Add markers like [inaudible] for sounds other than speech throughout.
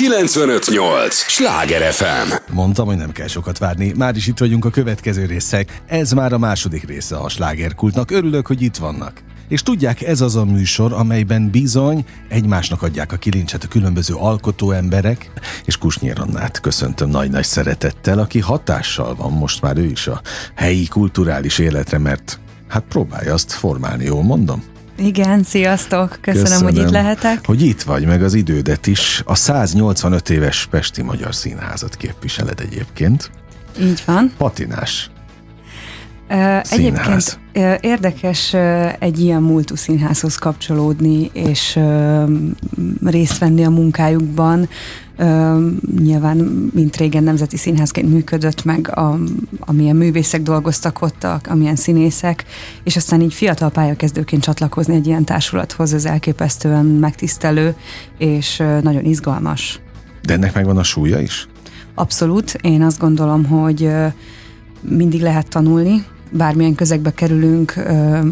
958! Sláger FM! Mondtam, hogy nem kell sokat várni. Már is itt vagyunk a következő részek. Ez már a második része a slágerkultnak. Örülök, hogy itt vannak. És tudják, ez az a műsor, amelyben bizony egymásnak adják a kilincset a különböző alkotó emberek, és Kusnyér Annát köszöntöm nagy-nagy szeretettel, aki hatással van most már ő is a helyi kulturális életre, mert hát próbálja azt formálni, jól mondom? Igen, sziasztok! Köszönöm, Köszönöm, hogy itt lehetek. Hogy itt vagy, meg az idődet is. A 185 éves Pesti Magyar Színházat képviseled egyébként. Így van. Patinás. Egyébként érdekes egy ilyen múltú színházhoz kapcsolódni, és részt venni a munkájukban. Nyilván, mint régen nemzeti színházként működött meg, a, amilyen művészek dolgoztak ott, amilyen színészek, és aztán így fiatal pályakezdőként csatlakozni egy ilyen társulathoz, ez elképesztően megtisztelő, és nagyon izgalmas. De ennek megvan a súlya is? Abszolút. Én azt gondolom, hogy mindig lehet tanulni, bármilyen közegbe kerülünk,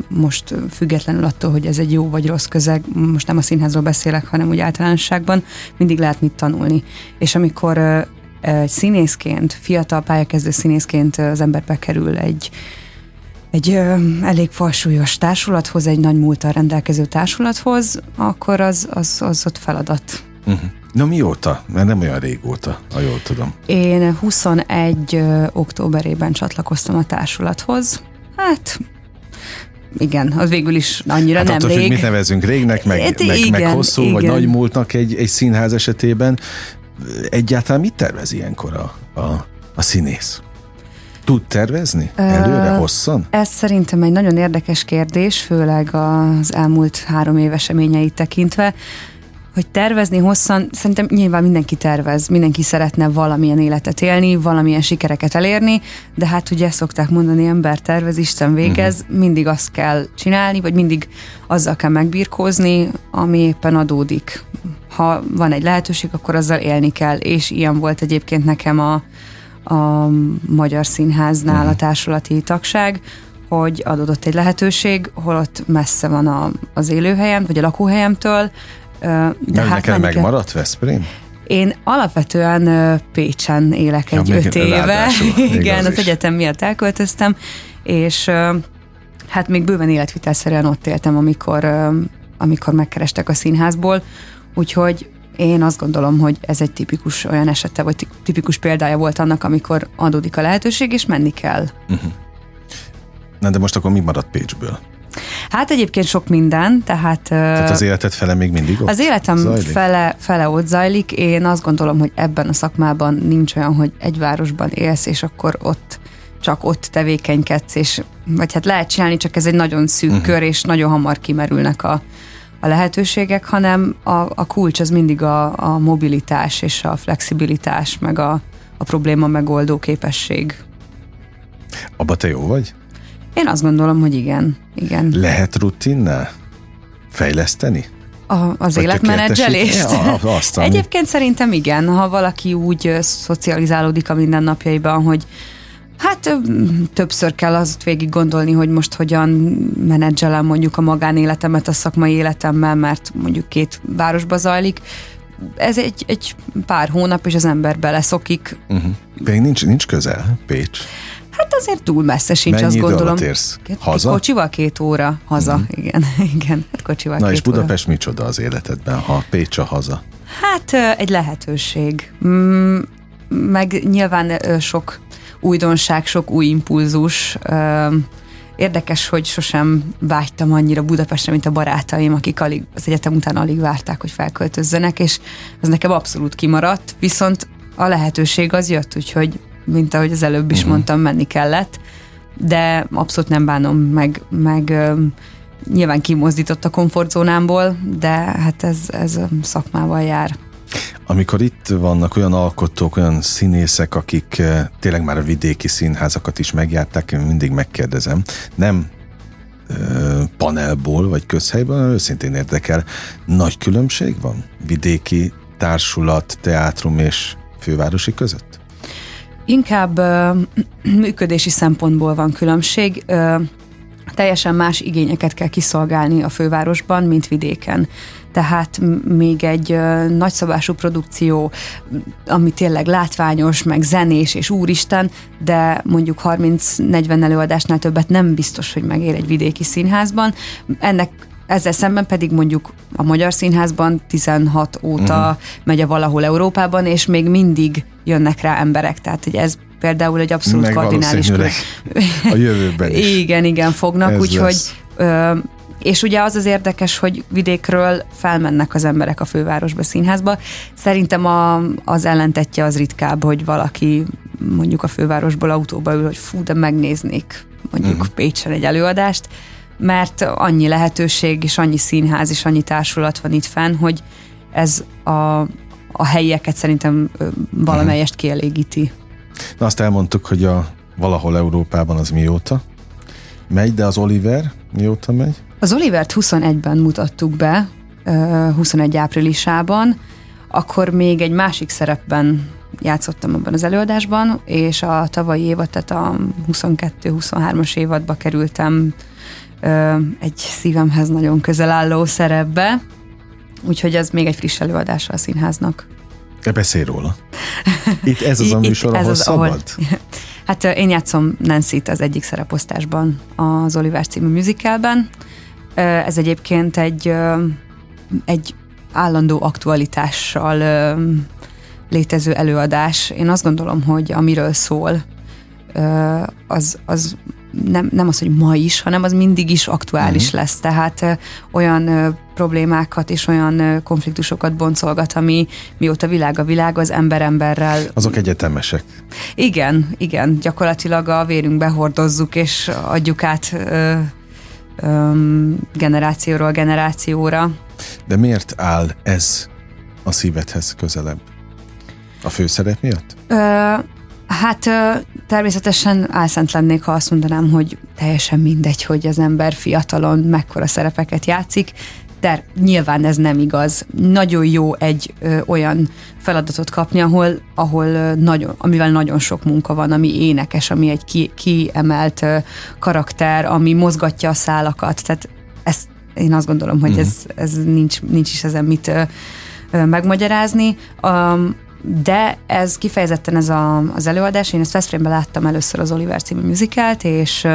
most függetlenül attól, hogy ez egy jó vagy rossz közeg, most nem a színházról beszélek, hanem úgy általánosságban, mindig lehet mit tanulni. És amikor egy színészként, fiatal pályakezdő színészként az ember bekerül egy egy ö, elég falsúlyos társulathoz, egy nagy múltal rendelkező társulathoz, akkor az, az, az ott feladat. Uh-huh. Na mióta? Mert nem olyan régóta, ha jól tudom. Én 21 ö, októberében csatlakoztam a társulathoz. Hát igen, az végül is annyira hát nem attól, rég. Hogy mit nevezünk régnek, meg, hát, meg, igen, meg hosszú, igen. vagy nagy múltnak egy, egy színház esetében. Egyáltalán mit tervez ilyenkor a, a, a színész? Tud tervezni? Előre, hosszan? Ez szerintem egy nagyon érdekes kérdés, főleg az elmúlt három év eseményeit tekintve hogy tervezni hosszan, szerintem nyilván mindenki tervez, mindenki szeretne valamilyen életet élni, valamilyen sikereket elérni, de hát ugye szokták mondani, ember tervez, Isten végez, uh-huh. mindig azt kell csinálni, vagy mindig azzal kell megbirkózni, ami éppen adódik. Ha van egy lehetőség, akkor azzal élni kell, és ilyen volt egyébként nekem a, a Magyar Színháznál uh-huh. a társulati tagság, hogy adódott egy lehetőség, holott messze van a, az élőhelyem, vagy a lakóhelyemtől, de hát neked megmaradt Veszprém? Én alapvetően Pécsen élek ja, egy öt éve. [laughs] Igen, az, az egyetem miatt elköltöztem, és hát még bőven életvitelszerűen ott éltem, amikor, amikor megkerestek a színházból, úgyhogy én azt gondolom, hogy ez egy tipikus olyan esete, vagy tipikus példája volt annak, amikor adódik a lehetőség, és menni kell. Uh-huh. Na de most akkor mi maradt Pécsből? Hát egyébként sok minden, tehát... Tehát az életed fele még mindig ott Az életem zajlik? fele, fele ott zajlik. Én azt gondolom, hogy ebben a szakmában nincs olyan, hogy egy városban élsz, és akkor ott csak ott tevékenykedsz, és vagy hát lehet csinálni, csak ez egy nagyon szűk uh-huh. kör, és nagyon hamar kimerülnek a, a lehetőségek, hanem a, a kulcs az mindig a, a mobilitás és a flexibilitás, meg a, a probléma megoldó képesség. Abba te jó vagy? Én azt gondolom, hogy igen. igen. Lehet rutinnál fejleszteni? A, az Vagy életmenedzselést? Ja, azt, [laughs] Egyébként szerintem igen, ha valaki úgy szocializálódik a mindennapjaiban, hogy Hát többször kell azt végig gondolni, hogy most hogyan menedzselem mondjuk a magánéletemet a szakmai életemmel, mert mondjuk két városba zajlik. Ez egy, egy pár hónap, és az ember beleszokik. Uh-huh. Még nincs, nincs közel Pécs. Hát azért túl messze sincs, Mennyi azt gondolom. Érsz? Haza? Kocsival két óra haza, uh-huh. igen, [laughs] igen, hát kocsival Na két és Budapest óra. micsoda az életedben, ha Pécs a haza? Hát egy lehetőség. Mm, meg nyilván sok újdonság, sok új impulzus. Érdekes, hogy sosem vágytam annyira Budapestre, mint a barátaim, akik alig, az egyetem után alig várták, hogy felköltözzenek, és ez nekem abszolút kimaradt, viszont a lehetőség az jött, úgyhogy mint ahogy az előbb is uh-huh. mondtam, menni kellett, de abszolút nem bánom, meg, meg nyilván kimozdított a komfortzónámból, de hát ez, ez szakmával jár. Amikor itt vannak olyan alkotók, olyan színészek, akik tényleg már a vidéki színházakat is megjárták, én mindig megkérdezem, nem panelból vagy közhelyben, hanem őszintén érdekel. Nagy különbség van vidéki társulat, teátrum és fővárosi között? Inkább [clears throat] működési szempontból van különbség. Teljesen más igényeket kell kiszolgálni a fővárosban, mint vidéken. Tehát még egy nagyszabású produkció, ami tényleg látványos, meg zenés és úristen, de mondjuk 30-40 előadásnál többet nem biztos, hogy megér egy vidéki színházban. Ennek ezzel szemben pedig mondjuk a Magyar Színházban 16 óta uh-huh. megy a valahol Európában, és még mindig jönnek rá emberek. Tehát, hogy ez például egy abszolút Meg kardinális a jövőben is. igen, igen, fognak, úgyhogy és ugye az az érdekes, hogy vidékről felmennek az emberek a fővárosba, színházba. Szerintem a, az ellentetje az ritkább, hogy valaki mondjuk a fővárosból autóba ül, hogy fú, de megnéznék mondjuk uh-huh. Pécsen egy előadást, mert annyi lehetőség, és annyi színház, és annyi társulat van itt fenn, hogy ez a, a helyieket szerintem valamelyest mhm. kielégíti. Na azt elmondtuk, hogy a valahol Európában az mióta megy, de az Oliver mióta megy? Az Olivert 21-ben mutattuk be, 21 áprilisában, akkor még egy másik szerepben játszottam abban az előadásban, és a tavalyi évad, tehát a 22-23-as évadba kerültem egy szívemhez nagyon közel álló szerepbe, úgyhogy ez még egy friss előadása a színháznak. De beszélj róla. Itt ez az [laughs] a műsor, ahol az, szabad? Ahol, [laughs] hát én játszom Nancy-t az egyik szereposztásban az Oliver című musicalben. Ez egyébként egy, egy állandó aktualitással létező előadás. Én azt gondolom, hogy amiről szól, az, az nem, nem az, hogy ma is, hanem az mindig is aktuális uh-huh. lesz. Tehát olyan problémákat és olyan konfliktusokat boncolgat, ami mióta világ a világ, az ember emberrel. Azok egyetemesek. Igen, igen. Gyakorlatilag a vérünkbe hordozzuk és adjuk át ö, ö, generációról generációra. De miért áll ez a szívedhez közelebb? A főszerep miatt? Ö, Hát természetesen álszent lennék, ha azt mondanám, hogy teljesen mindegy, hogy az ember fiatalon mekkora szerepeket játszik, de nyilván ez nem igaz. Nagyon jó egy ö, olyan feladatot kapni, ahol, ahol ö, nagyon, amivel nagyon sok munka van, ami énekes, ami egy ki, kiemelt ö, karakter, ami mozgatja a szálakat. Tehát ezt én azt gondolom, hogy mm. ez, ez nincs, nincs is ezen mit ö, ö, megmagyarázni. Um, de ez kifejezetten ez a, az előadás, én ezt Veszprémben láttam először az Oliver című muzikát, és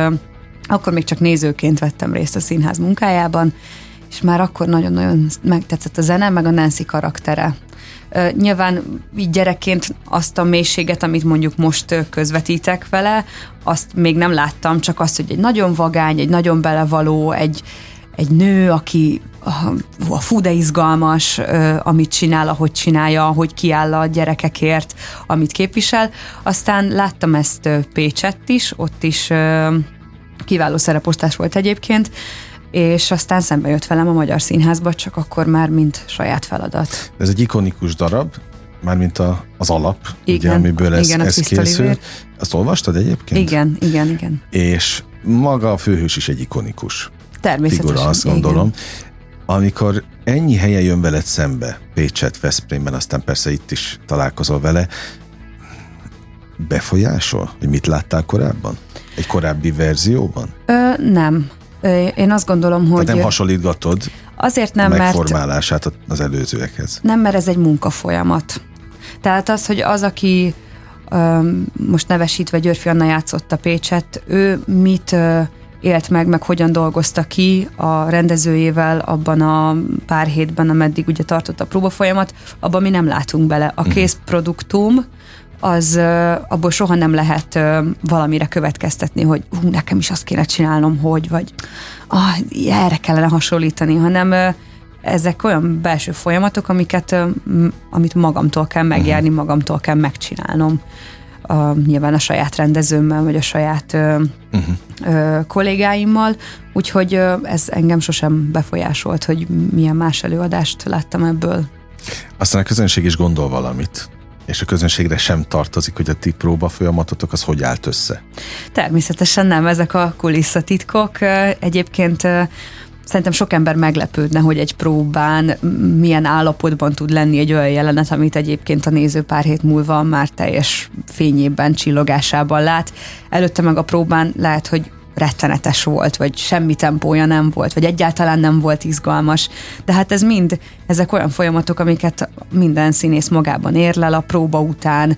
akkor még csak nézőként vettem részt a színház munkájában, és már akkor nagyon-nagyon megtetszett a zene, meg a Nancy karaktere. Nyilván így gyerekként azt a mélységet, amit mondjuk most közvetítek vele, azt még nem láttam, csak azt, hogy egy nagyon vagány, egy nagyon belevaló, egy, egy nő, aki a fú, de izgalmas, amit csinál, ahogy csinálja, hogy kiáll a gyerekekért, amit képvisel. Aztán láttam ezt Pécsett is, ott is kiváló szereposztás volt egyébként, és aztán szembe jött velem a Magyar Színházba, csak akkor már mint saját feladat. Ez egy ikonikus darab, mármint a, az alap, igen, ugye, amiből ez, igen, ez készül. Azt olvastad egyébként? Igen, igen, igen. És maga a főhős is egy ikonikus Természetesen. figura, azt gondolom. Igen. Amikor ennyi helyen jön veled szembe, Pécset, Veszprémben, aztán persze itt is találkozol vele, befolyásol, hogy mit láttál korábban? Egy korábbi verzióban? Ö, nem. Én azt gondolom, hogy... Tehát nem hasonlítgatod azért nem, a megformálását mert, az előzőekhez? Nem, mert ez egy munkafolyamat. Tehát az, hogy az, aki most nevesítve Györfi Anna játszotta Pécset, ő mit élt meg, meg hogyan dolgozta ki a rendezőjével abban a pár hétben, ameddig ugye tartott a próbafolyamat, abban mi nem látunk bele. A mhm. kész produktum, az abból soha nem lehet valamire következtetni, hogy hú, nekem is azt kéne csinálnom, hogy, vagy ah, erre kellene hasonlítani, hanem ezek olyan belső folyamatok, amiket, amit magamtól kell megjárni, mhm. magamtól kell megcsinálnom a, nyilván a saját rendezőmmel, vagy a saját ö, uh-huh. ö, kollégáimmal, úgyhogy ö, ez engem sosem befolyásolt, hogy milyen más előadást láttam ebből. Aztán a közönség is gondol valamit és a közönségre sem tartozik, hogy a ti próba folyamatotok az hogy állt össze? Természetesen nem, ezek a kulisszatitkok. Egyébként Szerintem sok ember meglepődne, hogy egy próbán milyen állapotban tud lenni egy olyan jelenet, amit egyébként a néző pár hét múlva már teljes fényében, csillogásában lát. Előtte meg a próbán lehet, hogy rettenetes volt, vagy semmi tempója nem volt, vagy egyáltalán nem volt izgalmas. De hát ez mind, ezek olyan folyamatok, amiket minden színész magában érlel a próba után,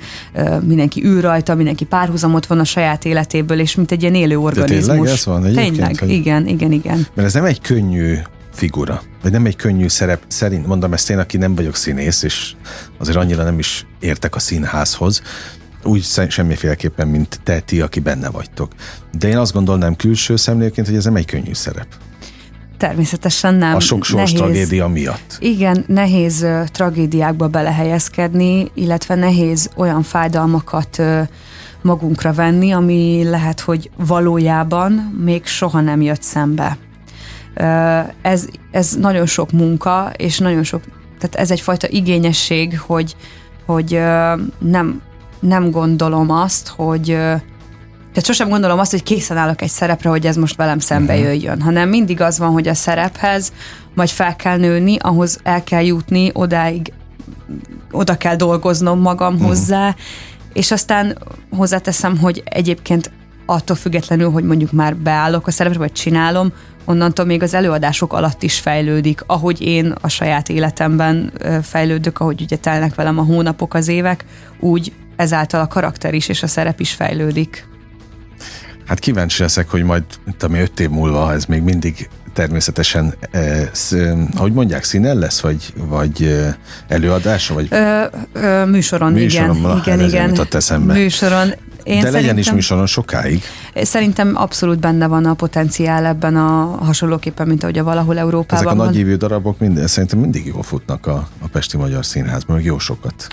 mindenki ül rajta, mindenki párhuzamot van a saját életéből, és mint egy ilyen élő organizmus. De tényleg ez van Tényleg, hogy... igen, igen, igen. Mert ez nem egy könnyű figura, vagy nem egy könnyű szerep, szerint mondom ezt én, aki nem vagyok színész, és azért annyira nem is értek a színházhoz, úgy semmiféleképpen, mint te, ti, aki benne vagytok. De én azt gondolnám külső szemlélként, hogy ez nem egy könnyű szerep. Természetesen nem. A sok sors nehéz, tragédia miatt. Igen, nehéz uh, tragédiákba belehelyezkedni, illetve nehéz olyan fájdalmakat uh, magunkra venni, ami lehet, hogy valójában még soha nem jött szembe. Uh, ez, ez nagyon sok munka, és nagyon sok, tehát ez egyfajta igényesség, hogy, hogy uh, nem nem gondolom azt, hogy tehát sosem gondolom azt, hogy készen állok egy szerepre, hogy ez most velem szembe uh-huh. jöjjön, hanem mindig az van, hogy a szerephez majd fel kell nőni, ahhoz el kell jutni, odáig oda kell dolgoznom magam uh-huh. hozzá, és aztán hozzáteszem, hogy egyébként attól függetlenül, hogy mondjuk már beállok a szerepre, vagy csinálom, onnantól még az előadások alatt is fejlődik, ahogy én a saját életemben fejlődök, ahogy ugye telnek velem a hónapok, az évek, úgy ezáltal a karakter is és a szerep is fejlődik. Hát kíváncsi leszek, hogy majd, ami öt év múlva, ez még mindig természetesen, eh, sz, ahogy mondják, színen lesz, vagy, vagy eh, előadása? Vagy... Ö, ö, műsoron, műsoron, igen. igen, igen. eszembe. Műsoron. Én De legyen is műsoron sokáig. Szerintem abszolút benne van a potenciál ebben a hasonlóképpen, mint ahogy a valahol Európában Ezek a nagyívű darabok minden, szerintem mindig jól futnak a, a Pesti Magyar Színházban, meg jó sokat.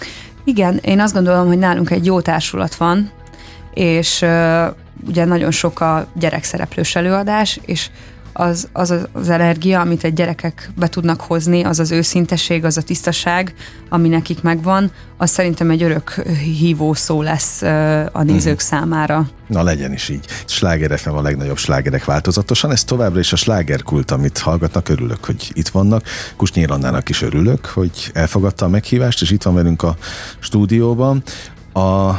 Igen, én azt gondolom, hogy nálunk egy jó társulat van, és uh, ugye nagyon sok a gyerekszereplős előadás, és az, az az energia, amit egy gyerekek be tudnak hozni, az az őszinteség, az a tisztaság, ami nekik megvan, az szerintem egy örök hívó szó lesz a nézők mm. számára. Na legyen is így. Sláger FM a legnagyobb slágerek változatosan. Ez továbbra is a slágerkult, amit hallgatnak. Örülök, hogy itt vannak. Kusnyér Annának is örülök, hogy elfogadta a meghívást, és itt van velünk a stúdióban. A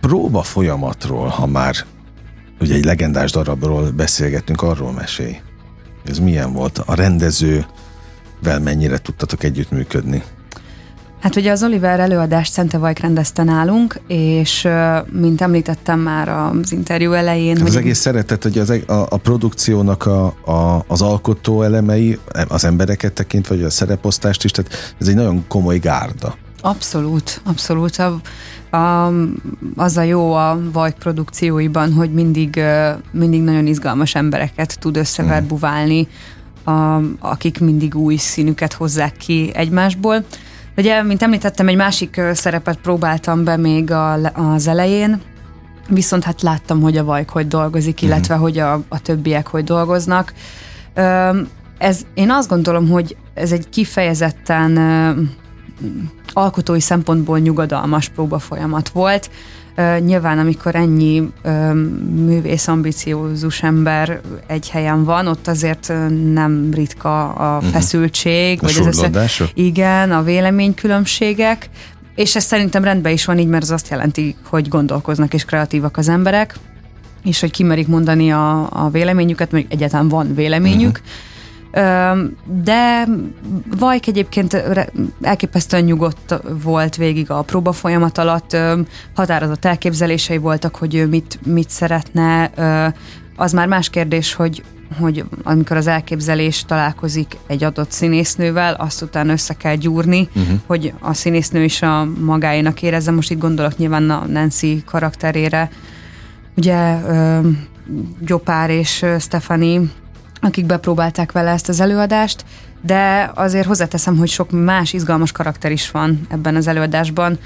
próba folyamatról, ha már ugye egy legendás darabról beszélgettünk, arról mesélj. Ez milyen volt? A rendezővel mennyire tudtatok együttműködni? Hát ugye az Oliver előadást Szente Vajk rendezte nálunk, és mint említettem már az interjú elején... Hát hogy az egész szeretet, hogy az, a, a produkciónak a, a, az alkotó elemei, az embereket tekintve, vagy a szereposztást is, tehát ez egy nagyon komoly gárda. Abszolút, abszolút. A, a, az a jó a Vajk produkcióiban, hogy mindig, mindig nagyon izgalmas embereket tud összeverbuválni, a, akik mindig új színüket hozzák ki egymásból. Ugye, mint említettem, egy másik szerepet próbáltam be még a, az elején, viszont hát láttam, hogy a Vajk hogy dolgozik, mhm. illetve hogy a, a többiek hogy dolgoznak. Ez, én azt gondolom, hogy ez egy kifejezetten alkotói szempontból nyugodalmas próba folyamat volt. Nyilván, amikor ennyi művész, ambiciózus ember egy helyen van, ott azért nem ritka a mhm. feszültség. Uh-huh. vagy az össze... Igen, a véleménykülönbségek, és ez szerintem rendben is van így, mert az azt jelenti, hogy gondolkoznak és kreatívak az emberek, és hogy kimerik mondani a, a véleményüket, mert egyáltalán van véleményük, uh-huh de Vajk egyébként elképesztően nyugodt volt végig a próba folyamat alatt, határozott elképzelései voltak, hogy ő mit, mit szeretne. Az már más kérdés, hogy hogy amikor az elképzelés találkozik egy adott színésznővel, azt utána össze kell gyúrni, uh-huh. hogy a színésznő is a magáénak érezze. Most itt gondolok nyilván a Nancy karakterére. Ugye Gyopár és Stefani akik bepróbálták vele ezt az előadást, de azért hozzáteszem, hogy sok más izgalmas karakter is van ebben az előadásban.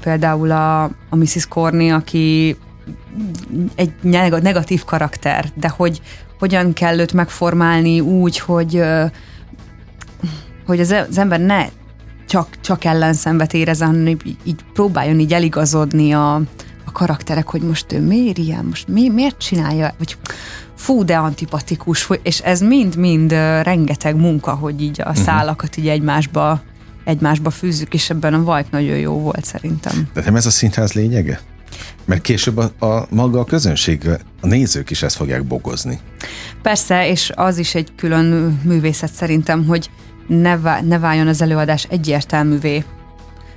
Például a, a Mrs. Corny, aki egy negatív karakter, de hogy hogyan kell őt megformálni úgy, hogy hogy az, az ember ne csak, csak ellenszenvet érezzen, hanem így, így próbáljon így eligazodni a, a karakterek, hogy most ő miért ilyen, most mi, miért csinálja, vagy fú, de antipatikus, és ez mind-mind rengeteg munka, hogy így a mhm. szálakat így egymásba, egymásba fűzzük, és ebben a Vajk nagyon jó volt szerintem. De nem ez a színház lényege? Mert később a, a maga a közönség, a nézők is ezt fogják bogozni. Persze, és az is egy külön művészet szerintem, hogy ne, vá- ne váljon az előadás egyértelművé.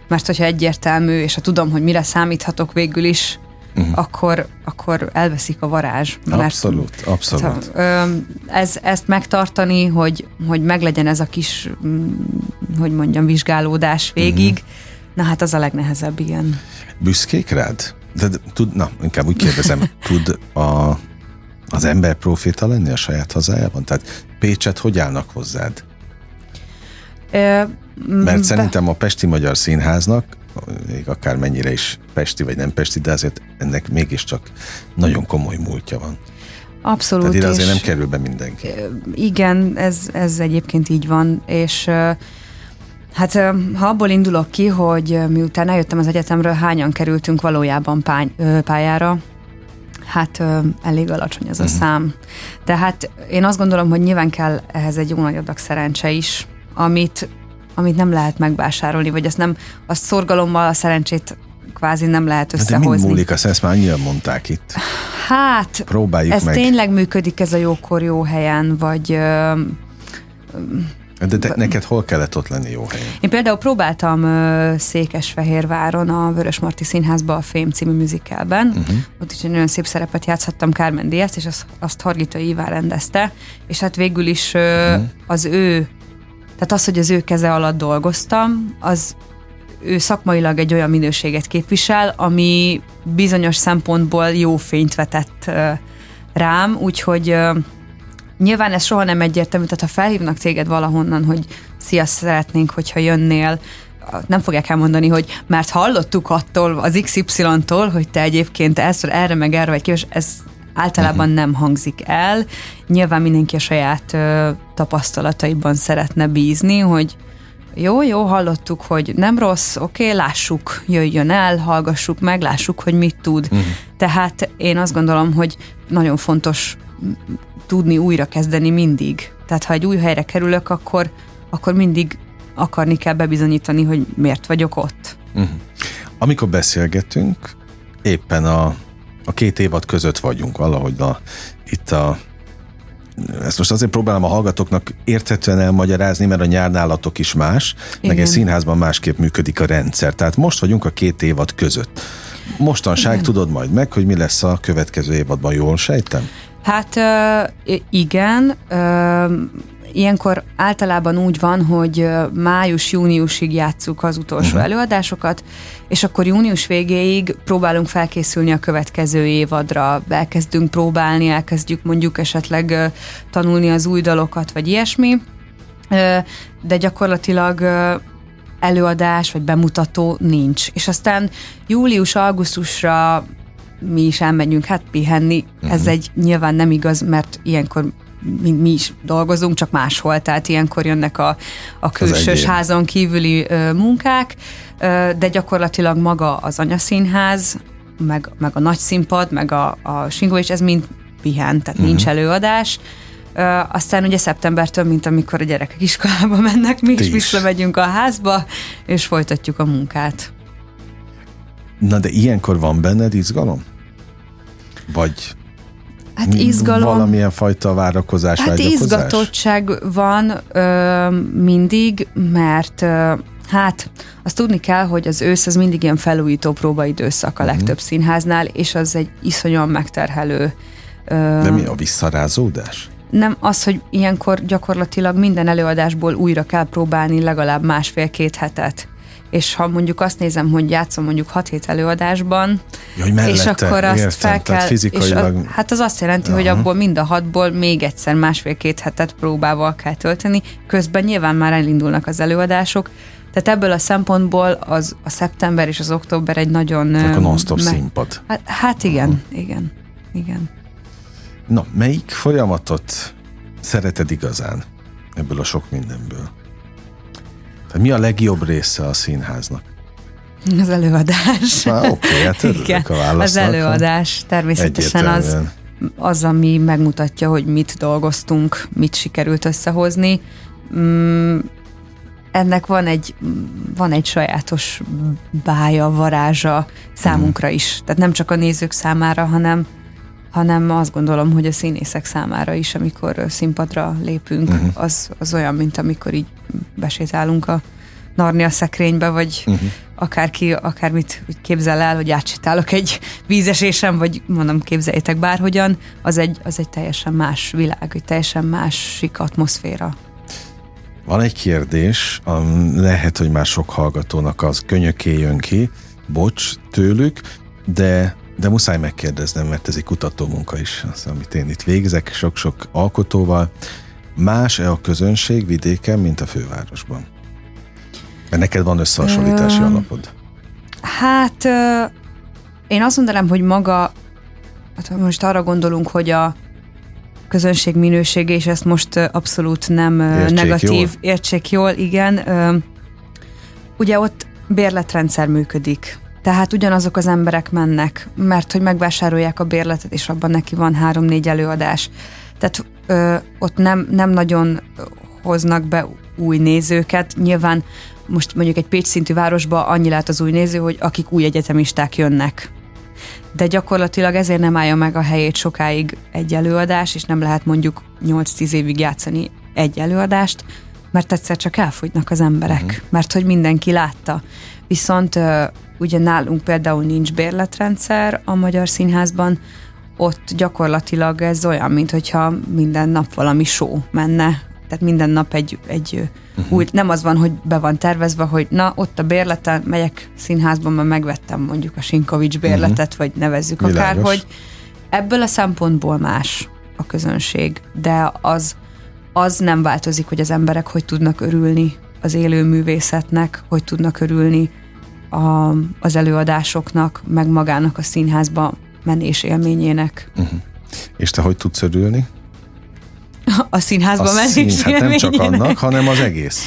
Mert hogyha egyértelmű, és ha tudom, hogy mire számíthatok végül is, uh-huh. akkor, akkor elveszik a varázs. Abszolút, mert, abszolút. Tehát, ez, ezt megtartani, hogy, hogy meglegyen ez a kis, mm, hogy mondjam, vizsgálódás végig, uh-huh. na hát az a legnehezebb, igen. Büszkék rád? De, tud, na, inkább úgy kérdezem, [laughs] tud a, az ember proféta lenni a saját hazájában? Tehát Pécset hogy állnak hozzád? Ö, Mert szerintem a Pesti Magyar Színháznak, még akár mennyire is Pesti vagy nem Pesti, de azért ennek mégiscsak nagyon komoly múltja van. Abszolút. Tehát ide azért nem kerül be mindenki. Igen, ez, ez egyébként így van, és Hát ha abból indulok ki, hogy miután eljöttem az egyetemről, hányan kerültünk valójában pály, pályára, hát elég alacsony ez a uh-huh. szám. Tehát én azt gondolom, hogy nyilván kell ehhez egy jó nagy adag szerencse is, amit, amit nem lehet megvásárolni, vagy azt nem, a szorgalommal a szerencsét kvázi nem lehet összehozni. Hát de mind múlik, azt ezt már annyian mondták itt. Hát, Próbáljuk ez meg. tényleg működik ez a jókor jó helyen, vagy ö, de te, neked hol kellett ott lenni jó helyen? Én például próbáltam uh, Székesfehérváron a Vörös Marti Színházba a Fém című műzikelben. Uh-huh. Ott is egy nagyon szép szerepet játszhattam Carmen Diaz, és azt, azt Hargita Iván rendezte, és hát végül is uh, uh-huh. az ő, tehát az, hogy az ő keze alatt dolgoztam, az ő szakmailag egy olyan minőséget képvisel, ami bizonyos szempontból jó fényt vetett rám, úgyhogy Nyilván ez soha nem egyértelmű, tehát ha felhívnak téged valahonnan, hogy szia, szeretnénk, hogyha jönnél, nem fogják elmondani, hogy mert hallottuk attól az XY-tól, hogy te egyébként ezt, erre meg erre vagy képes, ez általában uh-huh. nem hangzik el. Nyilván mindenki a saját ö, tapasztalataiban szeretne bízni, hogy jó, jó, hallottuk, hogy nem rossz, oké, okay, lássuk, jöjjön el, hallgassuk meg, lássuk, hogy mit tud. Uh-huh. Tehát én azt gondolom, hogy nagyon fontos tudni újra kezdeni mindig. Tehát ha egy új helyre kerülök, akkor, akkor mindig akarni kell bebizonyítani, hogy miért vagyok ott. Uh-huh. Amikor beszélgetünk, éppen a, a két évad között vagyunk valahogy a, itt a ezt most azért próbálom a hallgatóknak érthetően elmagyarázni, mert a nyárnálatok is más, Igen. meg egy színházban másképp működik a rendszer. Tehát most vagyunk a két évad között. Mostanság Igen. tudod majd meg, hogy mi lesz a következő évadban, jól sejtem? Hát igen, ilyenkor általában úgy van, hogy május-júniusig játsszuk az utolsó uh-huh. előadásokat, és akkor június végéig próbálunk felkészülni a következő évadra, elkezdünk próbálni, elkezdjük mondjuk esetleg tanulni az új dalokat, vagy ilyesmi, de gyakorlatilag előadás vagy bemutató nincs. És aztán július-augusztusra mi is elmegyünk hát pihenni. Uh-huh. Ez egy nyilván nem igaz, mert ilyenkor mi, mi is dolgozunk, csak máshol, tehát ilyenkor jönnek a, a külsős házon kívüli ö, munkák, ö, de gyakorlatilag maga az anyaszínház, meg, meg a nagy színpad, meg a, a singó, és ez mind pihen, tehát uh-huh. nincs előadás. Ö, aztán ugye szeptembertől, mint amikor a gyerekek iskolába mennek, mi is, is visszamegyünk a házba, és folytatjuk a munkát. Na de ilyenkor van benned izgalom? Vagy Hát izgalom. Valamilyen fajta várakozás, Hát izgatottság van ö, mindig, mert ö, hát azt tudni kell, hogy az ősz az mindig ilyen felújító próbaidőszak a uh-huh. legtöbb színháznál, és az egy iszonyan megterhelő. Ö, de mi a visszarázódás? Nem az, hogy ilyenkor gyakorlatilag minden előadásból újra kell próbálni legalább másfél-két hetet és ha mondjuk azt nézem, hogy játszom mondjuk 6 hét előadásban, Jaj, mellette, és akkor azt értem, fel kell, fizikailag... és a, hát az azt jelenti, Aha. hogy abból mind a hatból még egyszer másfél-két hetet próbával kell tölteni, közben nyilván már elindulnak az előadások, tehát ebből a szempontból az a szeptember és az október egy nagyon... a non-stop me- színpad. Hát, hát igen, Aha. igen, igen. Na, melyik folyamatot szereted igazán ebből a sok mindenből? Tehát mi a legjobb része a színháznak? Az előadás. Oké, okay, hát [laughs] Igen, a válasznak. Az előadás természetesen az, az, ami megmutatja, hogy mit dolgoztunk, mit sikerült összehozni. Mm, ennek van egy, van egy sajátos bája, varázsa számunkra is. Tehát nem csak a nézők számára, hanem hanem azt gondolom, hogy a színészek számára is, amikor színpadra lépünk, uh-huh. az, az olyan, mint amikor így besétálunk a Narnia szekrénybe, vagy uh-huh. akárki, akármit képzel el, hogy átsétálok egy vízesésem, vagy mondom, képzeljétek bárhogyan, az egy, az egy teljesen más világ, egy teljesen másik atmoszféra. Van egy kérdés, lehet, hogy már sok hallgatónak az könyöké jön ki, bocs tőlük, de de muszáj megkérdeznem, mert ez egy kutató munka is, az, amit én itt végzek, sok-sok alkotóval. Más-e a közönség vidéken, mint a fővárosban? Mert neked van összehasonlítási uh, alapod. Hát uh, én azt mondanám, hogy maga, hát most arra gondolunk, hogy a közönség minősége, és ezt most abszolút nem értsék negatív, jól. értsék jól, igen. Uh, ugye ott bérletrendszer működik tehát ugyanazok az emberek mennek, mert hogy megvásárolják a bérletet, és abban neki van három-négy előadás. Tehát ö, ott nem, nem nagyon hoznak be új nézőket. Nyilván most mondjuk egy Pécs szintű városba annyi lehet az új néző, hogy akik új egyetemisták jönnek. De gyakorlatilag ezért nem állja meg a helyét sokáig egy előadás, és nem lehet mondjuk 8-10 évig játszani egy előadást, mert egyszer csak elfogynak az emberek, uh-huh. mert hogy mindenki látta. Viszont ugye nálunk például nincs bérletrendszer a Magyar Színházban, ott gyakorlatilag ez olyan, mint hogyha minden nap valami show menne. Tehát minden nap egy, egy uh-huh. új, nem az van, hogy be van tervezve, hogy na, ott a bérleten megyek színházban, mert megvettem mondjuk a Sinkovics bérletet, uh-huh. vagy nevezzük Világos. akár, hogy ebből a szempontból más a közönség, de az, az nem változik, hogy az emberek hogy tudnak örülni az élő művészetnek, hogy tudnak örülni a, az előadásoknak, meg magának a színházba menés élményének. Uh-huh. És te hogy tudsz örülni? [laughs] A színházba a menés szín, hát nem csak annak, hanem az egész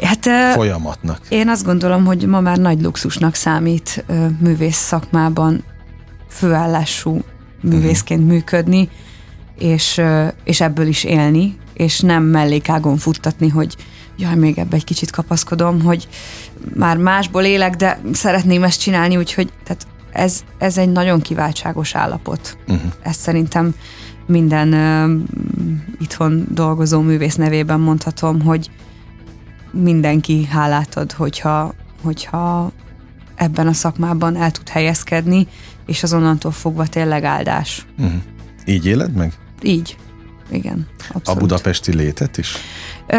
hát, folyamatnak. Én azt gondolom, hogy ma már nagy luxusnak számít művész szakmában főállású művészként uh-huh. működni, és, és ebből is élni, és nem mellékágon futtatni, hogy jaj, még ebbe egy kicsit kapaszkodom, hogy már másból élek, de szeretném ezt csinálni, úgyhogy tehát ez, ez egy nagyon kiváltságos állapot. Uh-huh. Ezt szerintem minden uh, itthon dolgozó művész nevében mondhatom, hogy mindenki hálát ad, hogyha, hogyha ebben a szakmában el tud helyezkedni, és azonnantól fogva tényleg áldás. Uh-huh. Így éled meg? Így. Igen. Abszolút. A budapesti létet is? Ö,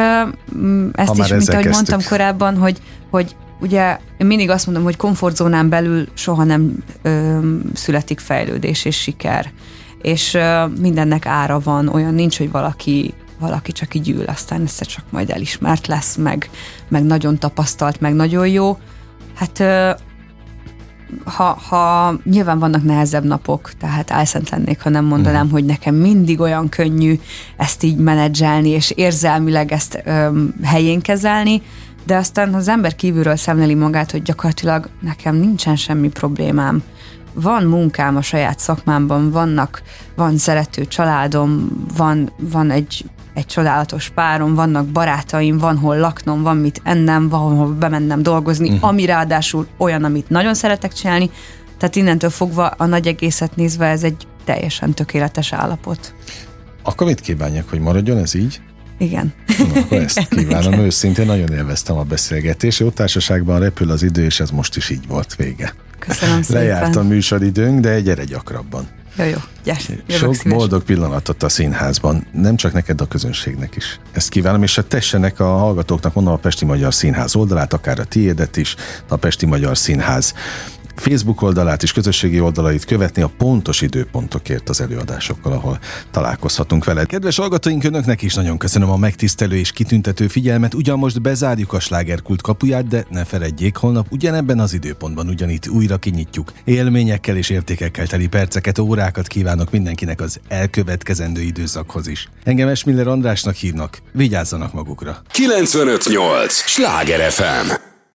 ezt ha is, mint ahogy kezdtük. mondtam korábban, hogy, hogy ugye én mindig azt mondom, hogy komfortzónán belül soha nem ö, születik fejlődés és siker. És ö, mindennek ára van, olyan nincs, hogy valaki valaki csak így ül, aztán össze csak majd elismert lesz, meg, meg nagyon tapasztalt, meg nagyon jó. Hát ö, ha, ha nyilván vannak nehezebb napok, tehát álszent lennék, ha nem mondanám, mm. hogy nekem mindig olyan könnyű ezt így menedzselni, és érzelmileg ezt öm, helyén kezelni, de aztán az ember kívülről szemleli magát, hogy gyakorlatilag nekem nincsen semmi problémám. Van munkám a saját szakmámban, vannak, van szerető családom, van, van egy egy csodálatos párom, vannak barátaim, van hol laknom, van mit ennem, van hol bemennem dolgozni, uh-huh. ami ráadásul olyan, amit nagyon szeretek csinálni, tehát innentől fogva a nagy egészet nézve ez egy teljesen tökéletes állapot. Akkor mit kívánjak, hogy maradjon ez így? Igen. Na, akkor ezt igen, kívánom. Igen. Őszintén nagyon élveztem a beszélgetést. Jó társaságban repül az idő, és ez most is így volt vége. Köszönöm szépen. Lejárt a műsoridőnk, de gyere gyakrabban. Jó, jó, gyersz, Sok szíves. boldog pillanatot a színházban, nem csak neked, a közönségnek is. Ezt kívánom, és tessenek a hallgatóknak, mondom a Pesti Magyar Színház oldalát, akár a tiédet is, a Pesti Magyar Színház Facebook oldalát és közösségi oldalait követni a pontos időpontokért az előadásokkal, ahol találkozhatunk veled. Kedves hallgatóink, önöknek is nagyon köszönöm a megtisztelő és kitüntető figyelmet. Ugyan most bezárjuk a slágerkult kapuját, de ne feledjék, holnap ugyanebben az időpontban ugyanitt újra kinyitjuk. Élményekkel és értékekkel teli perceket, órákat kívánok mindenkinek az elkövetkezendő időszakhoz is. Engem Esmiller Andrásnak hívnak, vigyázzanak magukra. 958! Sláger FM!